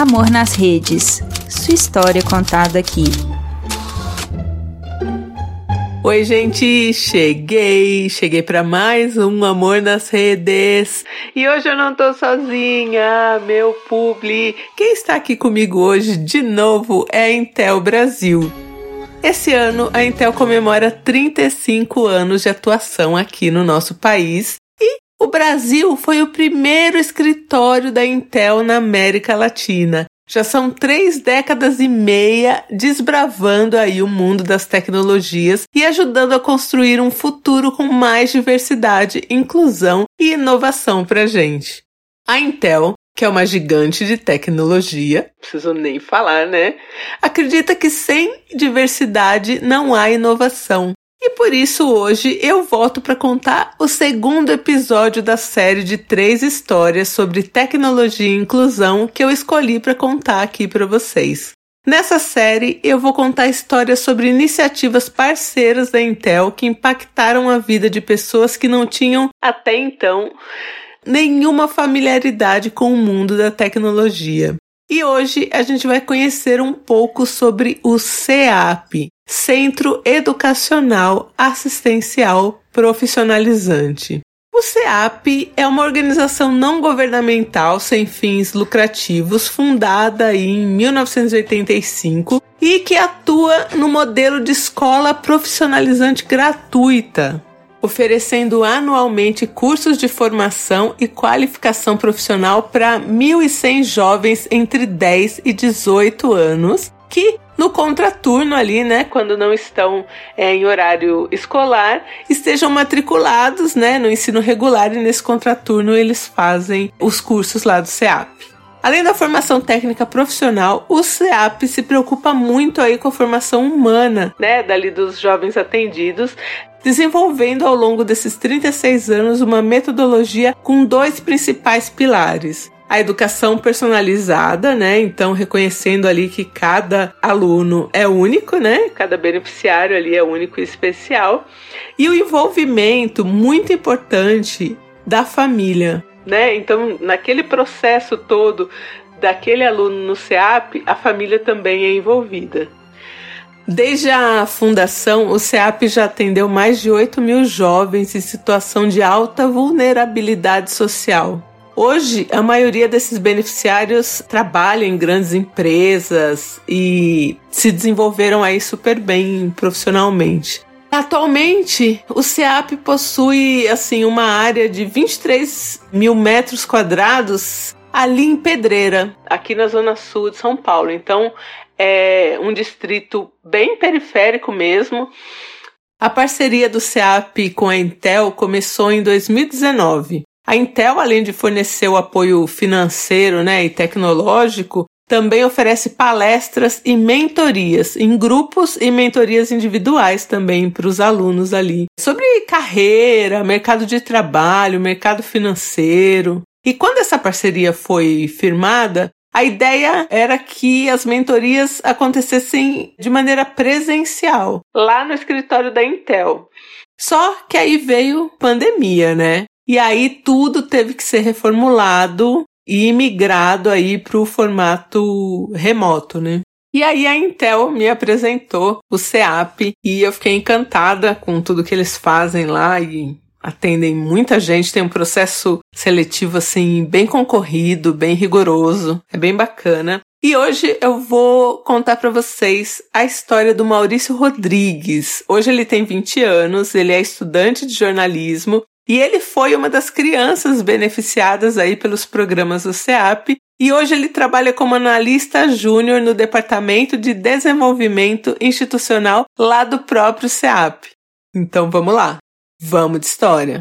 Amor nas Redes. Sua história contada aqui. Oi, gente, cheguei, cheguei para mais um Amor nas Redes. E hoje eu não tô sozinha, meu publi. Quem está aqui comigo hoje de novo é a Intel Brasil. Esse ano a Intel comemora 35 anos de atuação aqui no nosso país o Brasil foi o primeiro escritório da Intel na América Latina. Já são três décadas e meia desbravando aí o mundo das tecnologias e ajudando a construir um futuro com mais diversidade, inclusão e inovação para gente. A Intel que é uma gigante de tecnologia, preciso nem falar, né? Acredita que sem diversidade não há inovação. E por isso hoje eu volto para contar o segundo episódio da série de três histórias sobre tecnologia e inclusão que eu escolhi para contar aqui para vocês. Nessa série, eu vou contar histórias sobre iniciativas parceiras da Intel que impactaram a vida de pessoas que não tinham, até então, nenhuma familiaridade com o mundo da tecnologia. E hoje a gente vai conhecer um pouco sobre o CEAP, Centro Educacional Assistencial Profissionalizante. O CEAP é uma organização não governamental sem fins lucrativos, fundada em 1985 e que atua no modelo de escola profissionalizante gratuita, oferecendo anualmente cursos de formação e qualificação profissional para 1.100 jovens entre 10 e 18 anos que no contraturno ali, né, quando não estão é, em horário escolar, estejam matriculados, né, no ensino regular e nesse contraturno eles fazem os cursos lá do CEAP. Além da formação técnica profissional, o CEAP se preocupa muito aí com a formação humana, né, dali dos jovens atendidos, desenvolvendo ao longo desses 36 anos uma metodologia com dois principais pilares a educação personalizada, né? Então, reconhecendo ali que cada aluno é único, né? Cada beneficiário ali é único e especial. E o envolvimento muito importante da família, né? Então, naquele processo todo daquele aluno no CEAP, a família também é envolvida. Desde a fundação, o CEAP já atendeu mais de 8 mil jovens em situação de alta vulnerabilidade social. Hoje, a maioria desses beneficiários trabalha em grandes empresas e se desenvolveram aí super bem profissionalmente. Atualmente, o CEAP possui assim uma área de 23 mil metros quadrados ali em Pedreira, aqui na zona sul de São Paulo. Então, é um distrito bem periférico mesmo. A parceria do CEAP com a Intel começou em 2019. A Intel, além de fornecer o apoio financeiro né, e tecnológico, também oferece palestras e mentorias em grupos e mentorias individuais também para os alunos ali sobre carreira, mercado de trabalho, mercado financeiro. E quando essa parceria foi firmada, a ideia era que as mentorias acontecessem de maneira presencial, lá no escritório da Intel. Só que aí veio pandemia, né? E aí tudo teve que ser reformulado e migrado aí para o formato remoto, né? E aí a Intel me apresentou o CEAP e eu fiquei encantada com tudo que eles fazem lá e atendem muita gente, tem um processo seletivo assim bem concorrido, bem rigoroso, é bem bacana. E hoje eu vou contar para vocês a história do Maurício Rodrigues. Hoje ele tem 20 anos, ele é estudante de jornalismo e ele foi uma das crianças beneficiadas aí pelos programas do CEAP e hoje ele trabalha como analista júnior no Departamento de Desenvolvimento Institucional lá do próprio CEAP. Então vamos lá, vamos de história.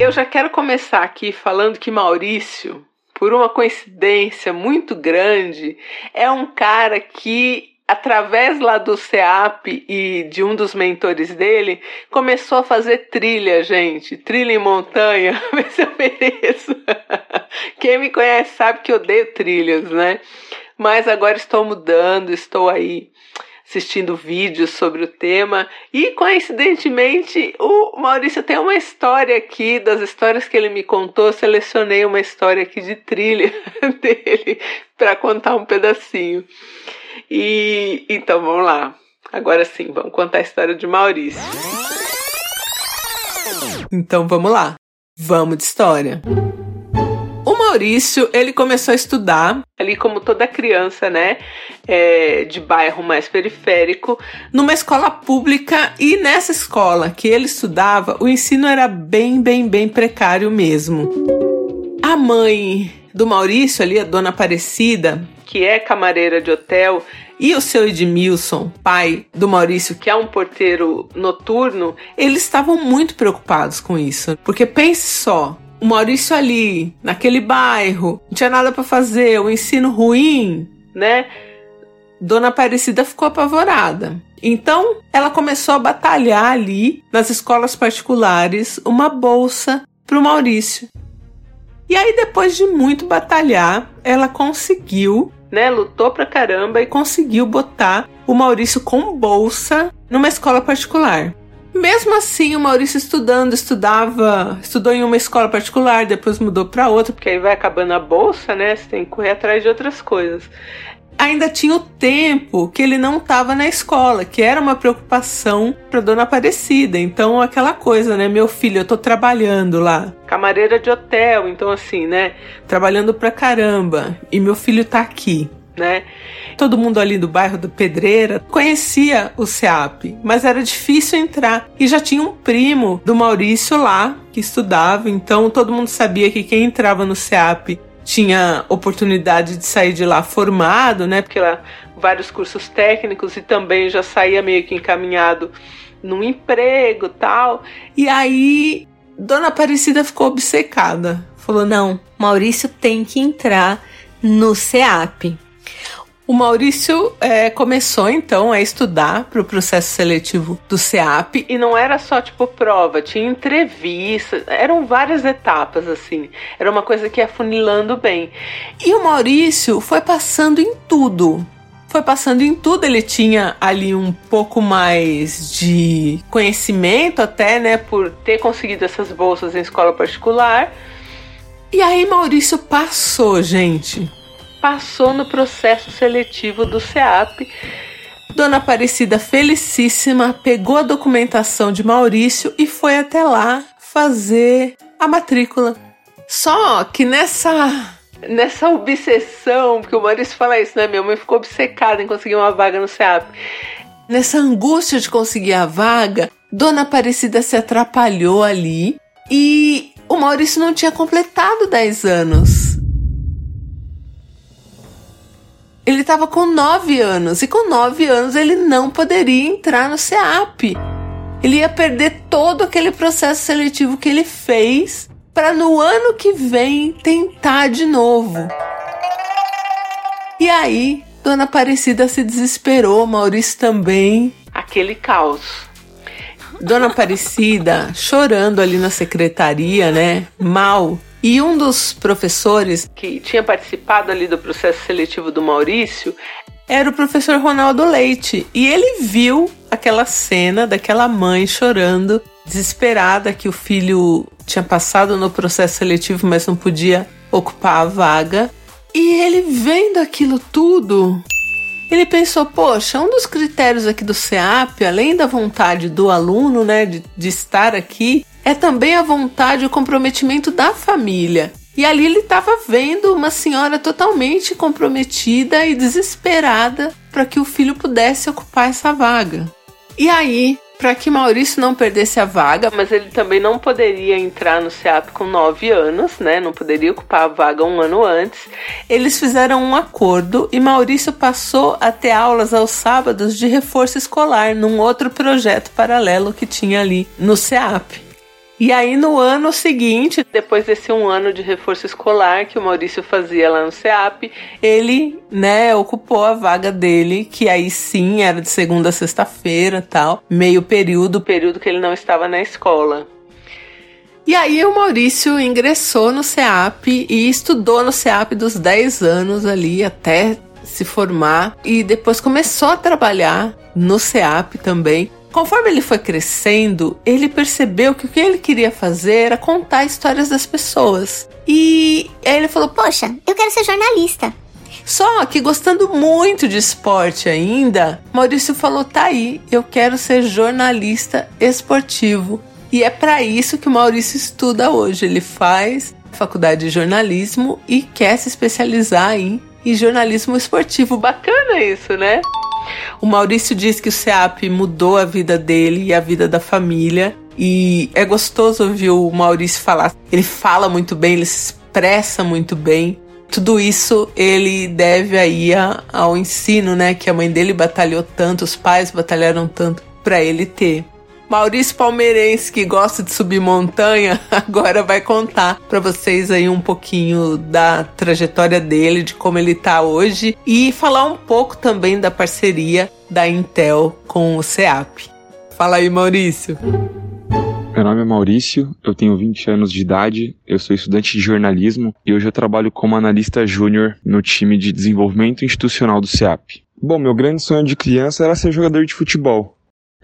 Eu já quero começar aqui falando que Maurício, por uma coincidência muito grande, é um cara que através lá do CEAP e de um dos mentores dele, começou a fazer trilha, gente. Trilha em montanha, ver se eu mereço. Quem me conhece sabe que eu odeio trilhas, né? Mas agora estou mudando, estou aí assistindo vídeos sobre o tema. E coincidentemente, o Maurício tem uma história aqui, das histórias que ele me contou, selecionei uma história aqui de trilha dele para contar um pedacinho. E então vamos lá. Agora sim, vamos contar a história de Maurício. Então vamos lá. Vamos de história. O Maurício, ele começou a estudar, ali como toda criança, né, é, de bairro mais periférico, numa escola pública e nessa escola que ele estudava, o ensino era bem, bem, bem precário mesmo. A mãe do Maurício, ali, a dona Aparecida, que é camareira de hotel, e o seu Edmilson, pai do Maurício, que é um porteiro noturno, eles estavam muito preocupados com isso. Porque pense só, o Maurício ali, naquele bairro, não tinha nada para fazer, o ensino ruim, né? Dona Aparecida ficou apavorada. Então, ela começou a batalhar ali, nas escolas particulares, uma bolsa para o Maurício. E aí, depois de muito batalhar, ela conseguiu né, lutou pra caramba e conseguiu botar o Maurício com bolsa numa escola particular. Mesmo assim, o Maurício estudando, estudava, estudou em uma escola particular, depois mudou para outra, porque aí vai acabando a bolsa, né? Você tem que correr atrás de outras coisas ainda tinha o tempo que ele não estava na escola, que era uma preocupação para Dona Aparecida. Então, aquela coisa, né? Meu filho, eu tô trabalhando lá, camareira de hotel, então assim, né? Trabalhando pra caramba, e meu filho tá aqui. Né? Todo mundo ali do bairro do Pedreira conhecia o SEAP, mas era difícil entrar. E já tinha um primo do Maurício lá que estudava, então todo mundo sabia que quem entrava no SEAP tinha oportunidade de sair de lá formado, né? Porque lá vários cursos técnicos e também já saía meio que encaminhado num emprego, tal. E aí Dona Aparecida ficou obcecada. Falou: "Não, Maurício tem que entrar no CEAP". O Maurício é, começou então a estudar para o processo seletivo do CEAP e não era só tipo prova, tinha entrevistas, eram várias etapas assim. Era uma coisa que ia funilando bem. E o Maurício foi passando em tudo. Foi passando em tudo, ele tinha ali um pouco mais de conhecimento até, né, por ter conseguido essas bolsas em escola particular. E aí Maurício passou, gente passou no processo seletivo do SEAP. Dona Aparecida, felicíssima, pegou a documentação de Maurício e foi até lá fazer a matrícula. Só que nessa nessa obsessão, porque o Maurício fala isso, né? Minha mãe ficou obcecada em conseguir uma vaga no SEAP. Nessa angústia de conseguir a vaga, Dona Aparecida se atrapalhou ali e o Maurício não tinha completado 10 anos. Estava com 9 anos e com 9 anos ele não poderia entrar no CEAP. Ele ia perder todo aquele processo seletivo que ele fez para no ano que vem tentar de novo. E aí, Dona Aparecida se desesperou, Maurício também. Aquele caos. Dona Aparecida chorando ali na secretaria, né? Mal, e um dos professores que tinha participado ali do processo seletivo do Maurício era o professor Ronaldo Leite. E ele viu aquela cena daquela mãe chorando, desesperada que o filho tinha passado no processo seletivo, mas não podia ocupar a vaga. E ele vendo aquilo tudo, ele pensou, poxa, um dos critérios aqui do CEAP, além da vontade do aluno, né, de, de estar aqui, é também a vontade e o comprometimento da família. E ali ele estava vendo uma senhora totalmente comprometida e desesperada para que o filho pudesse ocupar essa vaga. E aí, para que Maurício não perdesse a vaga, mas ele também não poderia entrar no CEAP com 9 anos, né? Não poderia ocupar a vaga um ano antes. Eles fizeram um acordo e Maurício passou a ter aulas aos sábados de reforço escolar num outro projeto paralelo que tinha ali no CEAP. E aí no ano seguinte, depois desse um ano de reforço escolar que o Maurício fazia lá no CEAP, ele, né, ocupou a vaga dele, que aí sim era de segunda a sexta-feira, tal, meio período, período que ele não estava na escola. E aí o Maurício ingressou no CEAP e estudou no CEAP dos 10 anos ali até se formar e depois começou a trabalhar no CEAP também. Conforme ele foi crescendo, ele percebeu que o que ele queria fazer era contar histórias das pessoas. E aí ele falou: Poxa, eu quero ser jornalista. Só que gostando muito de esporte ainda, Maurício falou: tá aí, eu quero ser jornalista esportivo. E é para isso que o Maurício estuda hoje. Ele faz faculdade de jornalismo e quer se especializar em, em jornalismo esportivo. Bacana isso, né? O Maurício diz que o CEAP mudou a vida dele e a vida da família. E é gostoso ouvir o Maurício falar. Ele fala muito bem, ele se expressa muito bem. Tudo isso ele deve aí ao ensino, né, que a mãe dele batalhou tanto, os pais batalharam tanto para ele ter. Maurício Palmeirense, que gosta de subir montanha, agora vai contar para vocês aí um pouquinho da trajetória dele, de como ele tá hoje e falar um pouco também da parceria da Intel com o CEAP. Fala aí, Maurício. Meu nome é Maurício, eu tenho 20 anos de idade, eu sou estudante de jornalismo e hoje eu trabalho como analista júnior no time de desenvolvimento institucional do CEAP. Bom, meu grande sonho de criança era ser jogador de futebol.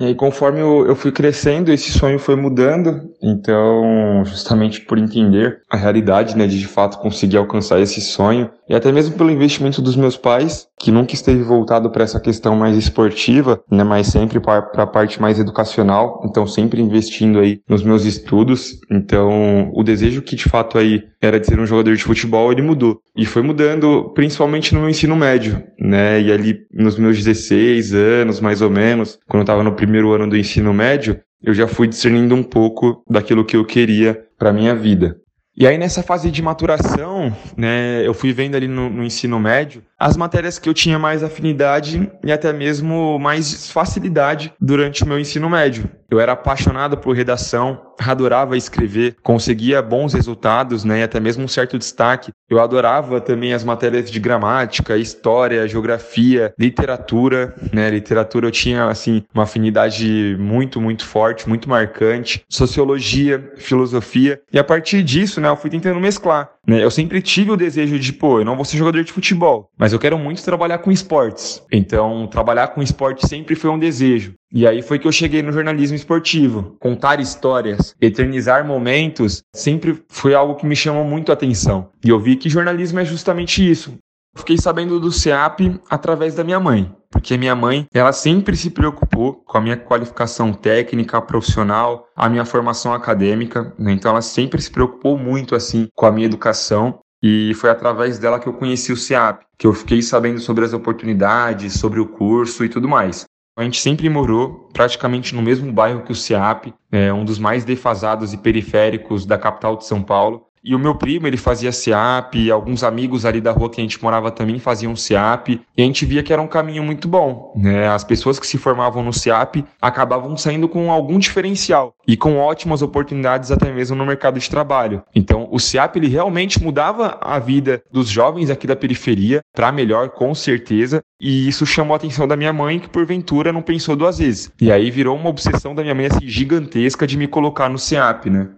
E aí, conforme eu, eu fui crescendo, esse sonho foi mudando. Então, justamente por entender a realidade, né, de de fato conseguir alcançar esse sonho, e até mesmo pelo investimento dos meus pais, que nunca esteve voltado para essa questão mais esportiva, né, mas sempre para a parte mais educacional. Então, sempre investindo aí nos meus estudos. Então, o desejo que de fato aí era de ser um jogador de futebol, ele mudou. E foi mudando principalmente no meu ensino médio, né? E ali nos meus 16 anos, mais ou menos, quando eu estava no primeiro ano do ensino médio, eu já fui discernindo um pouco daquilo que eu queria para minha vida. E aí nessa fase de maturação, né, eu fui vendo ali no, no, ensino médio as matérias que eu tinha mais afinidade e até mesmo mais facilidade durante o meu ensino médio. Eu era apaixonado por redação, adorava escrever, conseguia bons resultados, né, e até mesmo um certo destaque. Eu adorava também as matérias de gramática, história, geografia, literatura, né? Literatura eu tinha assim uma afinidade muito, muito forte, muito marcante. Sociologia, filosofia, e a partir disso, né, eu fui tentando mesclar. Né? Eu sempre tive o desejo de, pô, eu não vou ser jogador de futebol, mas eu quero muito trabalhar com esportes. Então, trabalhar com esporte sempre foi um desejo. E aí foi que eu cheguei no jornalismo esportivo. Contar histórias, eternizar momentos, sempre foi algo que me chamou muito a atenção. E eu vi que jornalismo é justamente isso. Fiquei sabendo do CEAP através da minha mãe, porque minha mãe, ela sempre se preocupou com a minha qualificação técnica, profissional, a minha formação acadêmica, né? então ela sempre se preocupou muito assim com a minha educação e foi através dela que eu conheci o CEAP, que eu fiquei sabendo sobre as oportunidades, sobre o curso e tudo mais. A gente sempre morou praticamente no mesmo bairro que o CEAP, é um dos mais defasados e periféricos da capital de São Paulo. E o meu primo, ele fazia SEAP, alguns amigos ali da rua que a gente morava também faziam SEAP, e a gente via que era um caminho muito bom, né? As pessoas que se formavam no SEAP acabavam saindo com algum diferencial e com ótimas oportunidades até mesmo no mercado de trabalho. Então, o SEAP ele realmente mudava a vida dos jovens aqui da periferia para melhor, com certeza, e isso chamou a atenção da minha mãe, que porventura não pensou duas vezes. E aí virou uma obsessão da minha mãe assim, gigantesca de me colocar no SEAP, né?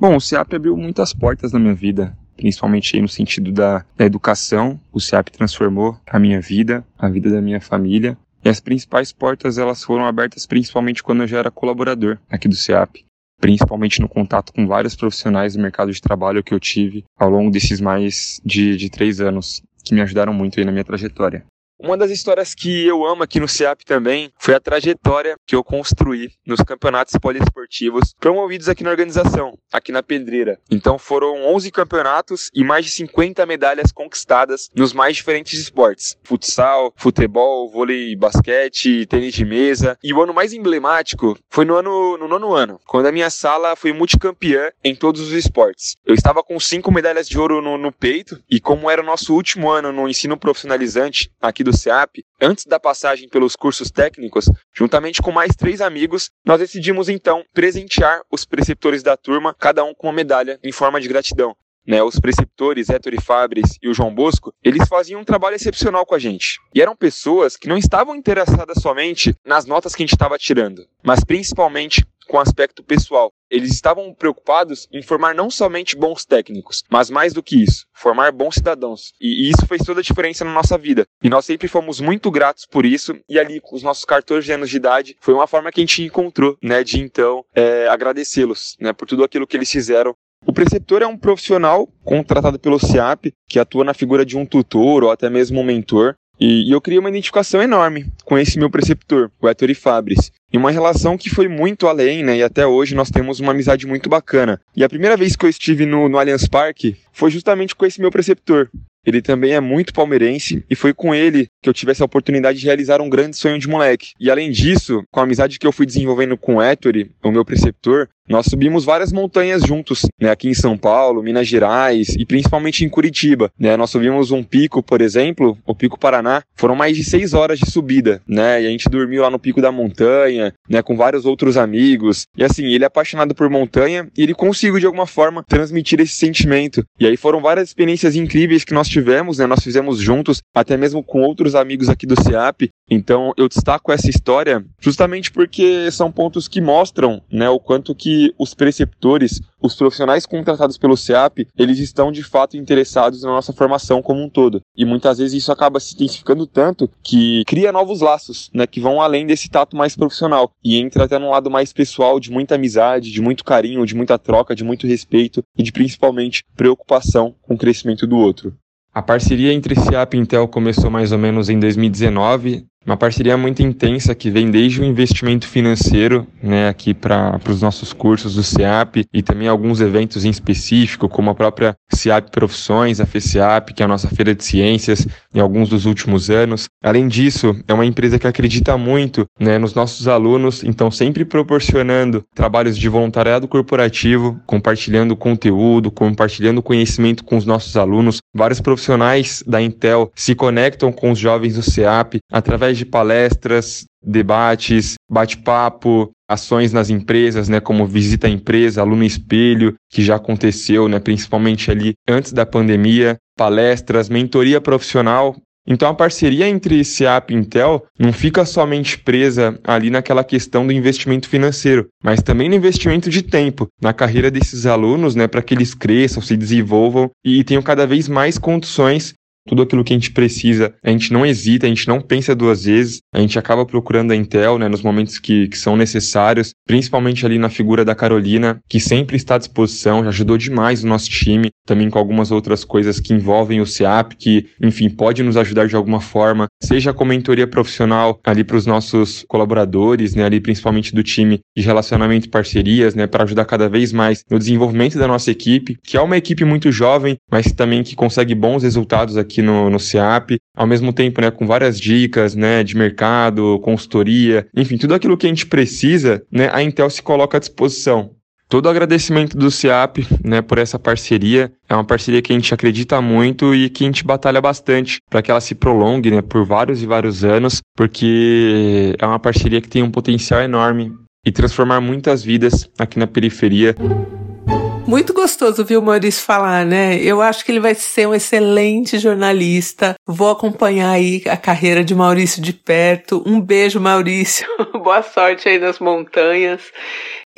Bom, o CEAP abriu muitas portas na minha vida, principalmente no sentido da, da educação. O CEAP transformou a minha vida, a vida da minha família. E as principais portas elas foram abertas principalmente quando eu já era colaborador aqui do CEAP, principalmente no contato com vários profissionais do mercado de trabalho que eu tive ao longo desses mais de, de três anos, que me ajudaram muito aí na minha trajetória. Uma das histórias que eu amo aqui no CEAP também foi a trajetória que eu construí nos campeonatos poliesportivos promovidos aqui na organização, aqui na Pedreira. Então foram 11 campeonatos e mais de 50 medalhas conquistadas nos mais diferentes esportes: futsal, futebol, vôlei, basquete, tênis de mesa. E o ano mais emblemático foi no ano no nono ano, quando a minha sala foi multicampeã em todos os esportes. Eu estava com cinco medalhas de ouro no, no peito e como era o nosso último ano no ensino profissionalizante aqui do do SEAP, antes da passagem pelos cursos técnicos, juntamente com mais três amigos, nós decidimos então presentear os preceptores da turma, cada um com uma medalha em forma de gratidão. Né, os preceptores Héctor e Fabres e o João Bosco, eles faziam um trabalho excepcional com a gente. E eram pessoas que não estavam interessadas somente nas notas que a gente estava tirando, mas principalmente com o aspecto pessoal. Eles estavam preocupados em formar não somente bons técnicos, mas mais do que isso, formar bons cidadãos. E isso fez toda a diferença na nossa vida. E nós sempre fomos muito gratos por isso. E ali, com os nossos 14 anos de idade, foi uma forma que a gente encontrou, né, de então é, agradecê-los, né, por tudo aquilo que eles fizeram o preceptor é um profissional contratado pelo CIAP que atua na figura de um tutor ou até mesmo um mentor. E, eu criei uma identificação enorme com esse meu preceptor, o Ettore Fabris. E uma relação que foi muito além, né? E até hoje nós temos uma amizade muito bacana. E a primeira vez que eu estive no, no Allianz Parque foi justamente com esse meu preceptor. Ele também é muito palmeirense e foi com ele que eu tive essa oportunidade de realizar um grande sonho de moleque. E além disso, com a amizade que eu fui desenvolvendo com o Ettore, o meu preceptor, nós subimos várias montanhas juntos, né, aqui em São Paulo, Minas Gerais e principalmente em Curitiba. Né, nós subimos um pico, por exemplo, o Pico Paraná, foram mais de seis horas de subida, né, e a gente dormiu lá no pico da montanha, né, com vários outros amigos. E assim, ele é apaixonado por montanha e ele conseguiu de alguma forma transmitir esse sentimento. E aí foram várias experiências incríveis que nós tivemos, né, nós fizemos juntos, até mesmo com outros amigos aqui do CEAP. Então eu destaco essa história justamente porque são pontos que mostram, né, o quanto que os preceptores, os profissionais contratados pelo CEAP, eles estão de fato interessados na nossa formação como um todo. E muitas vezes isso acaba se intensificando tanto que cria novos laços, né, que vão além desse tato mais profissional e entra até num lado mais pessoal, de muita amizade, de muito carinho, de muita troca, de muito respeito e de principalmente preocupação com o crescimento do outro. A parceria entre CEAP e Intel começou mais ou menos em 2019, uma parceria muito intensa que vem desde o investimento financeiro, né, aqui para os nossos cursos do CEAP e também alguns eventos em específico, como a própria CEAP Profissões, a FECEAP, que é a nossa feira de ciências, em alguns dos últimos anos. Além disso, é uma empresa que acredita muito né, nos nossos alunos, então sempre proporcionando trabalhos de voluntariado corporativo, compartilhando conteúdo, compartilhando conhecimento com os nossos alunos. Vários profissionais da Intel se conectam com os jovens do CEAP através de palestras, debates, bate-papo, ações nas empresas, né, como visita à empresa, aluno espelho, que já aconteceu, né, principalmente ali antes da pandemia, palestras, mentoria profissional. Então a parceria entre SEAP e Intel não fica somente presa ali naquela questão do investimento financeiro, mas também no investimento de tempo na carreira desses alunos, né, para que eles cresçam, se desenvolvam e tenham cada vez mais condições tudo aquilo que a gente precisa, a gente não hesita, a gente não pensa duas vezes, a gente acaba procurando a Intel, né, nos momentos que, que são necessários, principalmente ali na figura da Carolina, que sempre está à disposição, já ajudou demais o nosso time, também com algumas outras coisas que envolvem o CEAP, que, enfim, pode nos ajudar de alguma forma, seja com mentoria profissional ali para os nossos colaboradores, né, ali principalmente do time de relacionamento e parcerias, né, para ajudar cada vez mais no desenvolvimento da nossa equipe, que é uma equipe muito jovem, mas também que consegue bons resultados aqui aqui no, no CIAP, ao mesmo tempo, né, com várias dicas, né, de mercado, consultoria, enfim, tudo aquilo que a gente precisa, né, a Intel se coloca à disposição. Todo o agradecimento do CIAP, né, por essa parceria. É uma parceria que a gente acredita muito e que a gente batalha bastante para que ela se prolongue, né, por vários e vários anos, porque é uma parceria que tem um potencial enorme e transformar muitas vidas aqui na periferia. Muito gostoso ouvir o Maurício falar, né? Eu acho que ele vai ser um excelente jornalista. Vou acompanhar aí a carreira de Maurício de perto. Um beijo, Maurício. Boa sorte aí nas montanhas.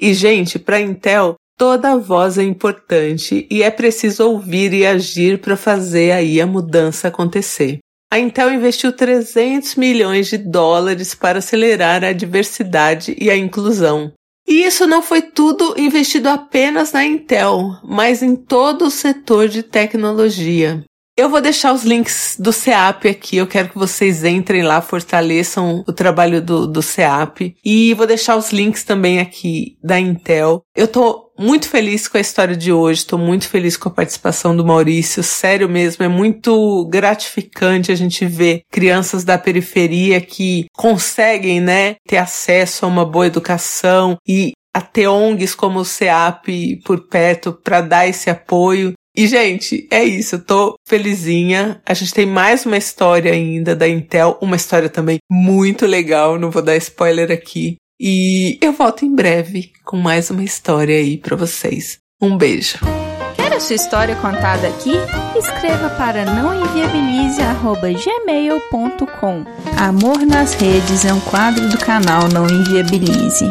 E, gente, para Intel, toda voz é importante e é preciso ouvir e agir para fazer aí a mudança acontecer. A Intel investiu 300 milhões de dólares para acelerar a diversidade e a inclusão. E isso não foi tudo investido apenas na Intel, mas em todo o setor de tecnologia. Eu vou deixar os links do CEAP aqui. Eu quero que vocês entrem lá, fortaleçam o trabalho do, do CEAP. E vou deixar os links também aqui da Intel. Eu tô muito feliz com a história de hoje, tô muito feliz com a participação do Maurício. Sério mesmo, é muito gratificante a gente ver crianças da periferia que conseguem, né, ter acesso a uma boa educação e a ter ONGs como o CEAP por perto para dar esse apoio. E, gente, é isso. Eu tô felizinha. A gente tem mais uma história ainda da Intel. Uma história também muito legal. Não vou dar spoiler aqui. E eu volto em breve com mais uma história aí para vocês. Um beijo. Quer a sua história contada aqui? Escreva para nãoenviabilize.gmail.com Amor nas Redes é um quadro do canal Não Enviabilize.